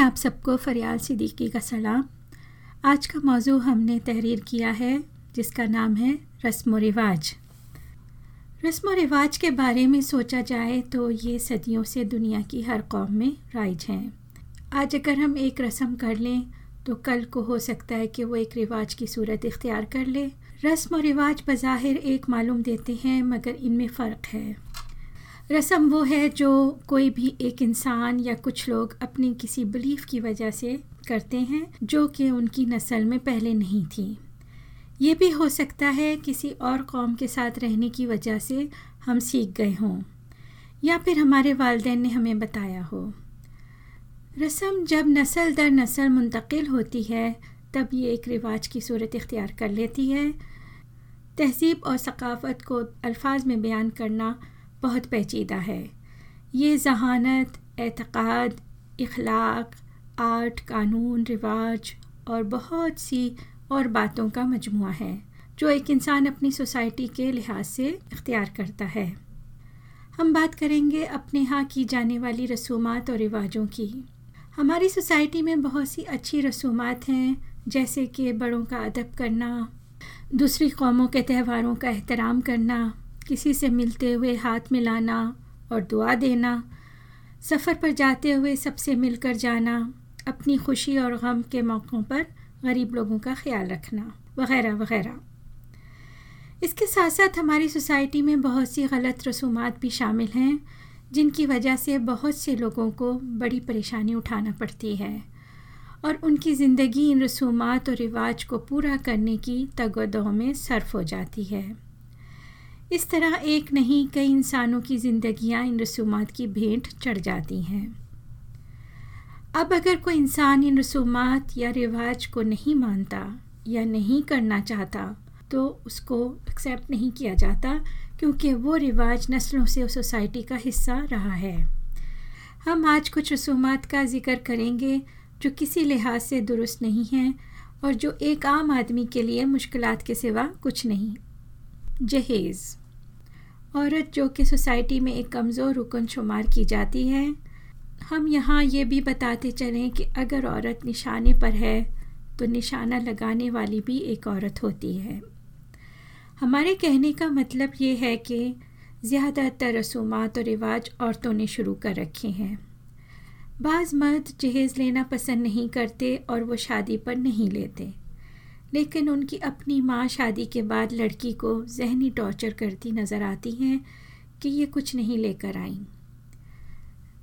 आप सबको फरियाल सिद्दीकी का सलाम। आज का मौजू हमने तहरीर किया है, जिसका नाम है रस्म व रिवाज। रस्म व रिवाज के बारे में सोचा जाए तो ये सदियों से दुनिया की हर कौम में राइज हैं। आज अगर हम एक रस्म कर लें तो कल को हो सकता है कि वो एक रिवाज की सूरत इख्तियार कर ले। रस्म व रिवाज बज़ाहिर एक मालूम देते हैं, मगर इनमें फ़र्क है। रस्म वो है जो कोई भी एक इंसान या कुछ लोग अपनी किसी बिलीफ की वजह से करते हैं, जो कि उनकी नस्ल में पहले नहीं थी। ये भी हो सकता है किसी और कौम के साथ रहने की वजह से हम सीख गए हों, या फिर हमारे वालदे ने हमें बताया हो। रस्म जब नस्ल दर नस्ल मुंतकिल होती है, तब ये एक रिवाज की सूरत इख्तियार कर लेती है। तहजीब और सकाफ़त को अल्फाज में बयान करना बहुत पेचीदा है। ये जहानत, एतक़ाद, इखलाक, आर्ट, कानून, रिवाज और बहुत सी और बातों का मजमु है, जो एक इंसान अपनी सोसाइटी के लिहाज से इख्तियार करता है। हम बात करेंगे अपने यहाँ की जाने वाली रसूमात और रिवाजों की। हमारी सोसाइटी में बहुत सी अच्छी रसूमात हैं, जैसे कि बड़ों का अदब करना, दूसरी कौमों के त्यौहारों का एहतराम करना किसी से मिलते हुए हाथ मिलाना और दुआ देना, सफ़र पर जाते हुए सबसे मिलकर जाना, अपनी खुशी और गम के मौक़ों पर गरीब लोगों का ख्याल रखना, वगैरह वगैरह। इसके साथ साथ हमारी सोसाइटी में बहुत सी गलत रसूमात भी शामिल हैं, जिनकी वजह से बहुत से लोगों को बड़ी परेशानी उठाना पड़ती है और उनकी ज़िंदगी इन रसूमात और रिवाज को पूरा करने की तगोदों में सर्फ हो जाती है। इस तरह एक नहीं, कई इंसानों की ज़िंदगियाँ इन रसूमात की भेंट चढ़ जाती हैं। अब अगर कोई इंसान इन रसूमात या रिवाज को नहीं मानता या नहीं करना चाहता तो उसको एक्सेप्ट नहीं किया जाता, क्योंकि वो रिवाज नस्लों से सोसाइटी का हिस्सा रहा है। हम आज कुछ रसूमात का ज़िक्र करेंगे, जो किसी लिहाज से दुरुस्त नहीं हैं और जो एक आम आदमी के लिए मुश्किल के सिवा कुछ नहीं। जहेज़। औरत जो कि सोसाइटी में एक कमज़ोर रुकन शुमार की जाती है। हम यहाँ ये भी बताते चलें कि अगर औरत निशाने पर है तो निशाना लगाने वाली भी एक औरत होती है। हमारे कहने का मतलब ये है कि ज़्यादातर रसूमात और रिवाज औरतों ने शुरू कर रखे हैं। बाज़ मर्द जहेज़ लेना पसंद नहीं करते और वो शादी पर नहीं लेते। लेकिन उनकी अपनी माँ शादी के बाद लड़की को जहनी टॉर्चर करती नज़र आती हैं कि ये कुछ नहीं लेकर आई।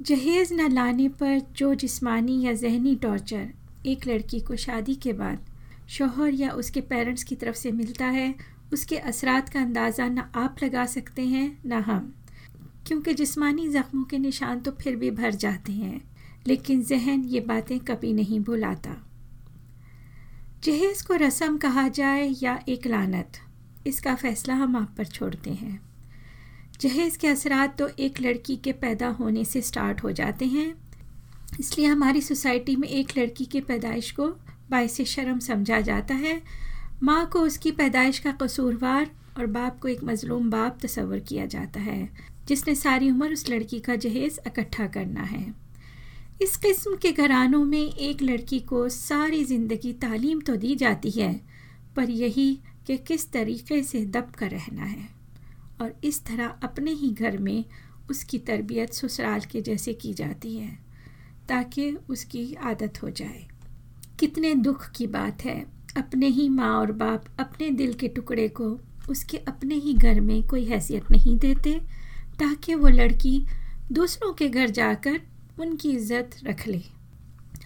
जहेज़ न लाने पर जो जिस्मानी या जहनी टॉर्चर एक लड़की को शादी के बाद शोहर या उसके पेरेंट्स की तरफ़ से मिलता है, उसके असरात का अंदाज़ा ना आप लगा सकते हैं, ना हम। क्योंकि जिस्मानी ज़ख्मों के निशान तो फिर भी भर जाते हैं, लेकिन जहन ये बातें कभी नहीं भुलाता। जहेज़ को रस्म कहा जाए या एक लानत, इसका फ़ैसला हम आप पर छोड़ते हैं। जहेज़ के असरात तो एक लड़की के पैदा होने से स्टार्ट हो जाते हैं, इसलिए हमारी सोसाइटी में एक लड़की के पैदाइश को बायस शर्म समझा जाता है। माँ को उसकी पैदाइश का कसूरवार और बाप को एक मज़लूम बाप तस्वर किया जाता है, जिसने सारी उम्र उस लड़की का जहेज़ इकट्ठा करना है। इस किस्म के घरानों में एक लड़की को सारी ज़िंदगी तालीम तो दी जाती है, पर यही कि किस तरीके से दब कर रहना है। और इस तरह अपने ही घर में उसकी तरबियत ससुराल के जैसे की जाती है, ताकि उसकी आदत हो जाए। कितने दुख की बात है, अपने ही माँ और बाप अपने दिल के टुकड़े को उसके अपने ही घर में कोई हैसियत नहीं देते, ताकि वो लड़की दूसरों के घर जाकर उनकी इज़्ज़त रख ले।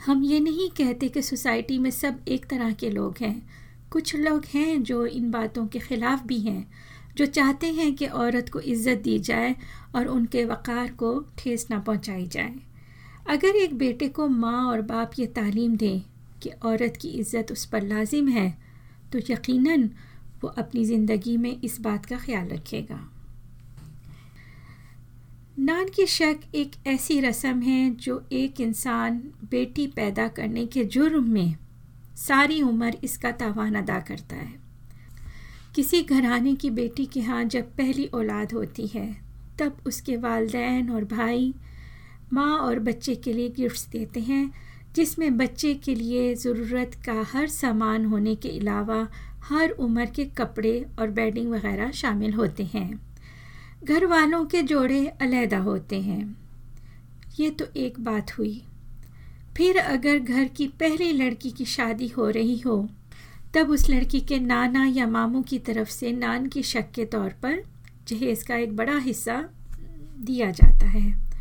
हम ये नहीं कहते कि सोसाइटी में सब एक तरह के लोग हैं। कुछ लोग हैं जो इन बातों के ख़िलाफ़ भी हैं, जो चाहते हैं कि औरत को इज़्ज़त दी जाए और उनके वक़ार को ठेस ना पहुंचाई जाए। अगर एक बेटे को माँ और बाप ये तालीम दें कि औरत की इज़्ज़त उस पर लाजिम है तो यकीनन वो अपनी ज़िंदगी में इस बात का ख्याल रखेगा। नान की शक एक ऐसी रस्म है जो एक इंसान बेटी पैदा करने के जुर्म में सारी उम्र इसका तावान अदा करता है। किसी घराने की बेटी के यहाँ जब पहली औलाद होती है, तब उसके वालदेन और भाई माँ और बच्चे के लिए गिफ्ट्स देते हैं, जिसमें बच्चे के लिए ज़रूरत का हर सामान होने के अलावा हर उम्र के कपड़े और बेडिंग वगैरह शामिल होते हैं। घर वालों के जोड़े अलहदा होते हैं। ये तो एक बात हुई। फिर अगर घर की पहली लड़की की शादी हो रही हो, तब उस लड़की के नाना या मामू की तरफ़ से नान की शक के तौर पर जहेज़ का एक बड़ा हिस्सा दिया जाता है।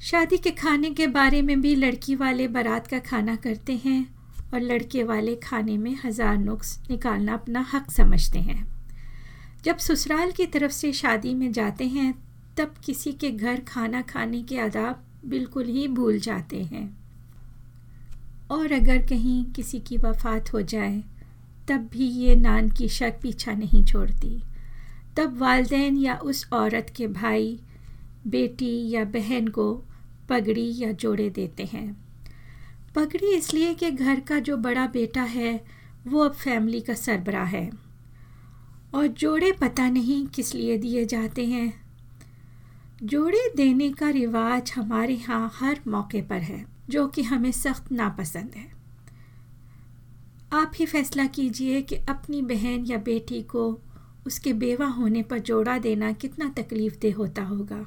शादी के खाने के बारे में भी लड़की वाले बारात का खाना करते हैं और लड़के वाले खाने में हज़ार नुक्स निकालना अपना हक समझते हैं। जब ससुराल की तरफ़ से शादी में जाते हैं, तब किसी के घर खाना खाने के आदाब बिल्कुल ही भूल जाते हैं। और अगर कहीं किसी की वफ़ात हो जाए, तब भी ये नान की शक पीछा नहीं छोड़ती। तब वालदेन या उस औरत के भाई, बेटी या बहन को पगड़ी या जोड़े देते हैं। पगड़ी इसलिए कि घर का जो बड़ा बेटा है, वो अब फैमिली का सरबरा है। और जोड़े पता नहीं किस लिए दिए जाते हैं। जोड़े देने का रिवाज हमारे यहाँ हर मौके पर है, जो कि हमें सख्त नापसंद है। आप ही फैसला कीजिए कि अपनी बहन या बेटी को उसके बेवा होने पर जोड़ा देना कितना तकलीफ़ दे होता होगा।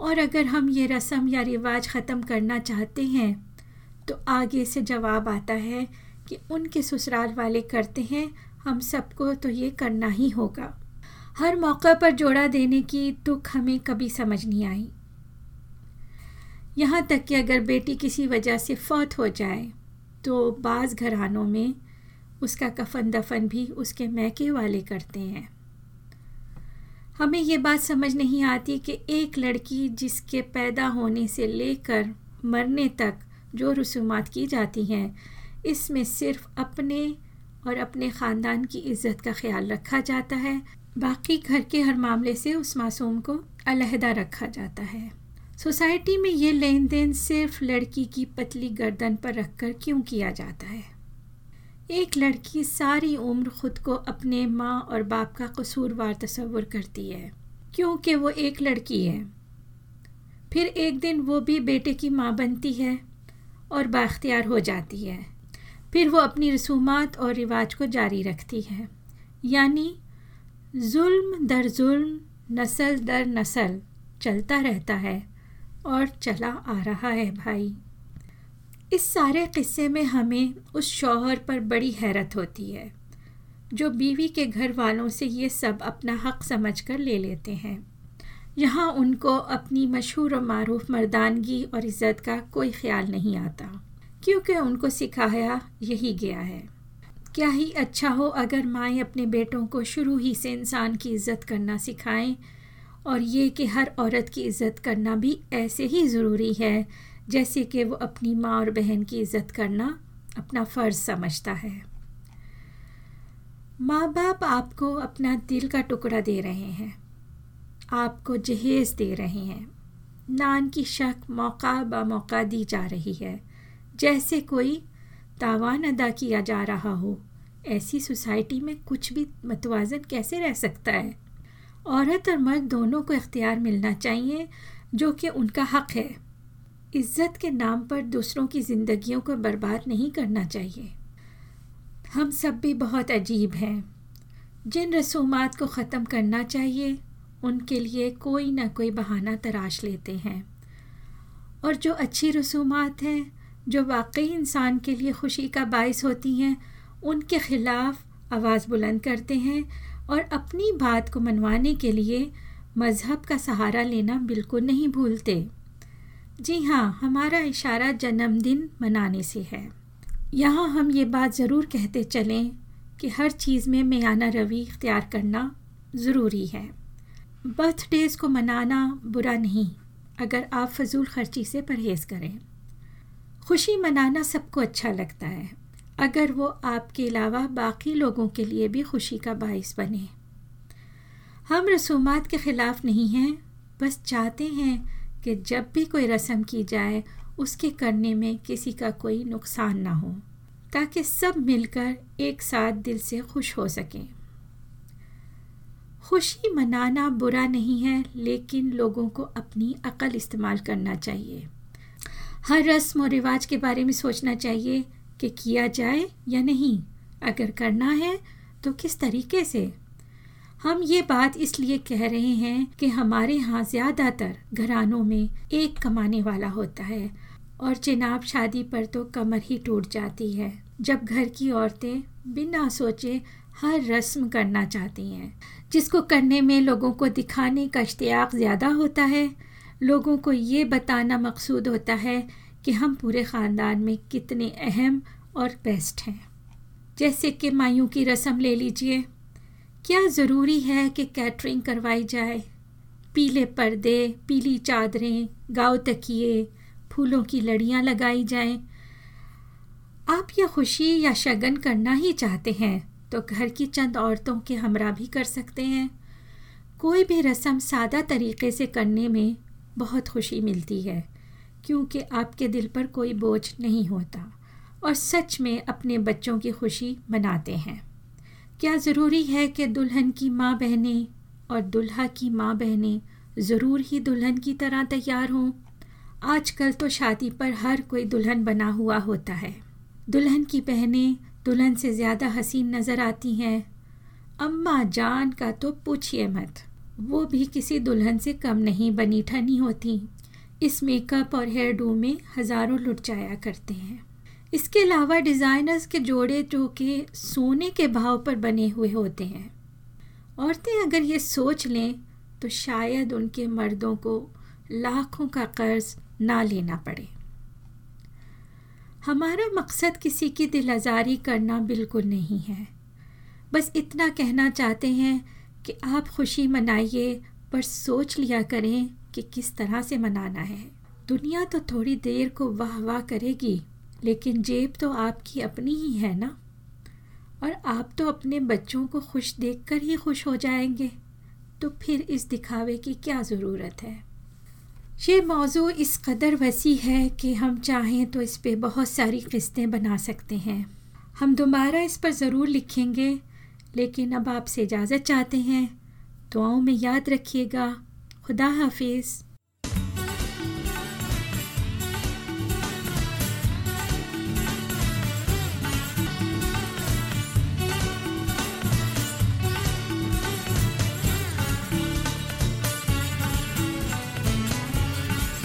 और अगर हम ये रस्म या रिवाज ख़त्म करना चाहते हैं तो आगे से जवाब आता है कि उनके ससुराल वाले करते हैं हम सबको तो ये करना ही होगा। हर मौका पर जोड़ा देने की तुक हमें कभी समझ नहीं आई। यहाँ तक कि अगर बेटी किसी वजह से फौत हो जाए तो बाज़ घरानों में उसका कफन दफन भी उसके मैके वाले करते हैं। हमें ये बात समझ नहीं आती कि एक लड़की जिसके पैदा होने से लेकर मरने तक जो रसूमात की जाती हैं, इसमें सिर्फ़ अपने और अपने ख़ानदान की इज़्ज़त का ख्याल रखा जाता है। बाकी घर के हर मामले से उस मासूम को अलहदा रखा जाता है। सोसाइटी में ये लेन देन सिर्फ़ लड़की की पतली गर्दन पर रखकर क्यों किया जाता है? एक लड़की सारी उम्र खुद को अपने माँ और बाप का कसूरवार तस्वुर करती है, क्योंकि वो एक लड़की है। फिर एक दिन वो भी बेटे की माँ बनती है और बाख्तियार हो जाती है। फिर वो अपनी रसूमात और रिवाज को जारी रखती है। यानी, जुल्म दर जुल्म, नस्ल दर नस्ल चलता रहता है और चला आ रहा है भाई। इस सारे किस्से में हमें उस शौहर पर बड़ी हैरत होती है, जो बीवी के घर वालों से ये सब अपना हक समझ कर ले लेते हैं। यहाँ उनको अपनी मशहूर और मरूफ मर्दानगी और इज़्ज़त का कोई ख्याल नहीं आता। क्योंकि उनको सिखाया यही गया है। क्या ही अच्छा हो अगर माएँ अपने बेटों को शुरू ही से इंसान की इज़्ज़त करना सिखाएँ, और ये कि हर औरत की इज़्ज़त करना भी ऐसे ही ज़रूरी है, जैसे कि वो अपनी माँ और बहन की इज़्ज़त करना अपना फ़र्ज़ समझता है। माँ बाप आपको अपना दिल का टुकड़ा दे रहे हैं, आपको जहेज़ दे रहे हैं, नान की शक मौका ब मौका दी जा रही है। जैसे कोई तावान अदा किया जा रहा हो, ऐसी सोसाइटी में कुछ भी मतवाजन कैसे रह सकता है? औरत और मर्द दोनों को इख्तियार मिलना चाहिए, जो कि उनका हक है। इज़्ज़त के नाम पर दूसरों की ज़िंदगियों को बर्बाद नहीं करना चाहिए। हम सब भी बहुत अजीब हैं। जिन रसूमात को ख़त्म करना चाहिए, उनके लिए कोई ना कोई बहाना तराश लेते हैं। और जो अच्छी रसूमात हैं जो वाकई इंसान के लिए खुशी का बायस होती हैं, उनके ख़िलाफ़ आवाज़ बुलंद करते हैं और अपनी बात को मनवाने के लिए मज़हब का सहारा लेना बिल्कुल नहीं भूलते। जी हाँ हमारा इशारा जन्मदिन मनाने से है। यहाँ हम ये बात ज़रूर कहते चलें कि हर चीज़ में मेयाना रवि इख्तियार करना ज़रूरी है। बर्थडेज़ को मनाना बुरा नहीं, अगर आप फजूल खर्ची से परहेज़ करें। खुशी मनाना सबको अच्छा लगता है। अगर वो आपके अलावा बाकी लोगों के लिए भी खुशी का बायस बने। हम रसूमात के ख़िलाफ़ नहीं हैं, बस चाहते हैं कि जब भी कोई रस्म की जाए, उसके करने में किसी का कोई नुकसान ना हो, ताकि सब मिलकर एक साथ दिल से खुश हो सकें। खुशी मनाना बुरा नहीं है, लेकिन लोगों को अपनी अकल इस्तेमाल करना चाहिए। हर रस्म और रिवाज के बारे में सोचना चाहिए कि किया जाए या नहीं। अगर करना है तो किस तरीके से? हम ये बात इसलिए कह रहे हैं कि हमारे यहाँ ज़्यादातर घरानों में एक कमाने वाला होता है और जनाब शादी पर तो कमर ही टूट जाती है। जब घर की औरतें बिना सोचे हर रस्म करना चाहती हैं, जिसको करने में लोगों को दिखाने का इश्तियाक ज़्यादा होता है लोगों को ये बताना मकसूद होता है कि हम पूरे ख़ानदान में कितने अहम और बेस्ट हैं। जैसे कि मायूं की रस्म ले लीजिए। क्या ज़रूरी है कि कैटरिंग करवाई जाए? पीले पर्दे, पीली चादरें, गाँव तकिए, फूलों की लड़ियाँ लगाई जाएँ। आप यह खुशी या शगन करना ही चाहते हैं तो घर की चंद औरतों के हमरा भी कर सकते हैं। कोई भी रस्म सादा तरीके से करने में बहुत खुशी मिलती है, क्योंकि आपके दिल पर कोई बोझ नहीं होता और सच में अपने बच्चों की खुशी मनाते हैं। क्या ज़रूरी है कि दुल्हन की माँ बहनें और दुल्हा की माँ बहनें ज़रूर ही दुल्हन की तरह तैयार हों? आजकल तो शादी पर हर कोई दुल्हन बना हुआ होता है। दुल्हन की बहनें दुल्हन से ज़्यादा हसीन नज़र आती हैं। अम्मा जान का तो पूछिए मत। वो भी किसी दुल्हन से कम नहीं, बनी ठनी होती। इस मेकअप और हेयर डू में हज़ारों लुट जाया करते हैं। इसके अलावा डिज़ाइनर्स के जोड़े जो कि सोने के भाव पर बने हुए होते हैं। औरतें अगर ये सोच लें तो शायद उनके मर्दों को लाखों का कर्ज ना लेना पड़े। हमारा मकसद किसी की दिल आज़ारी करना बिल्कुल नहीं है। बस इतना कहना चाहते हैं कि आप खुशी मनाइए, पर सोच लिया करें कि किस तरह से मनाना है। दुनिया तो थोड़ी देर को वाह वाह करेगी, लेकिन जेब तो आपकी अपनी ही है ना? और आप तो अपने बच्चों को खुश देखकर ही खुश हो जाएँगे। तो फिर इस दिखावे की क्या ज़रूरत है? ये मौजू इस कदर वसी है कि हम चाहें तो इस पर बहुत सारी किस्तें बना सकते हैं। हम दोबारा इस पर ज़रूर लिखेंगे लेकिन अब आपसे इजाज़त चाहते हैं। दुआओं में याद रखिएगा। खुदा हाफिज़।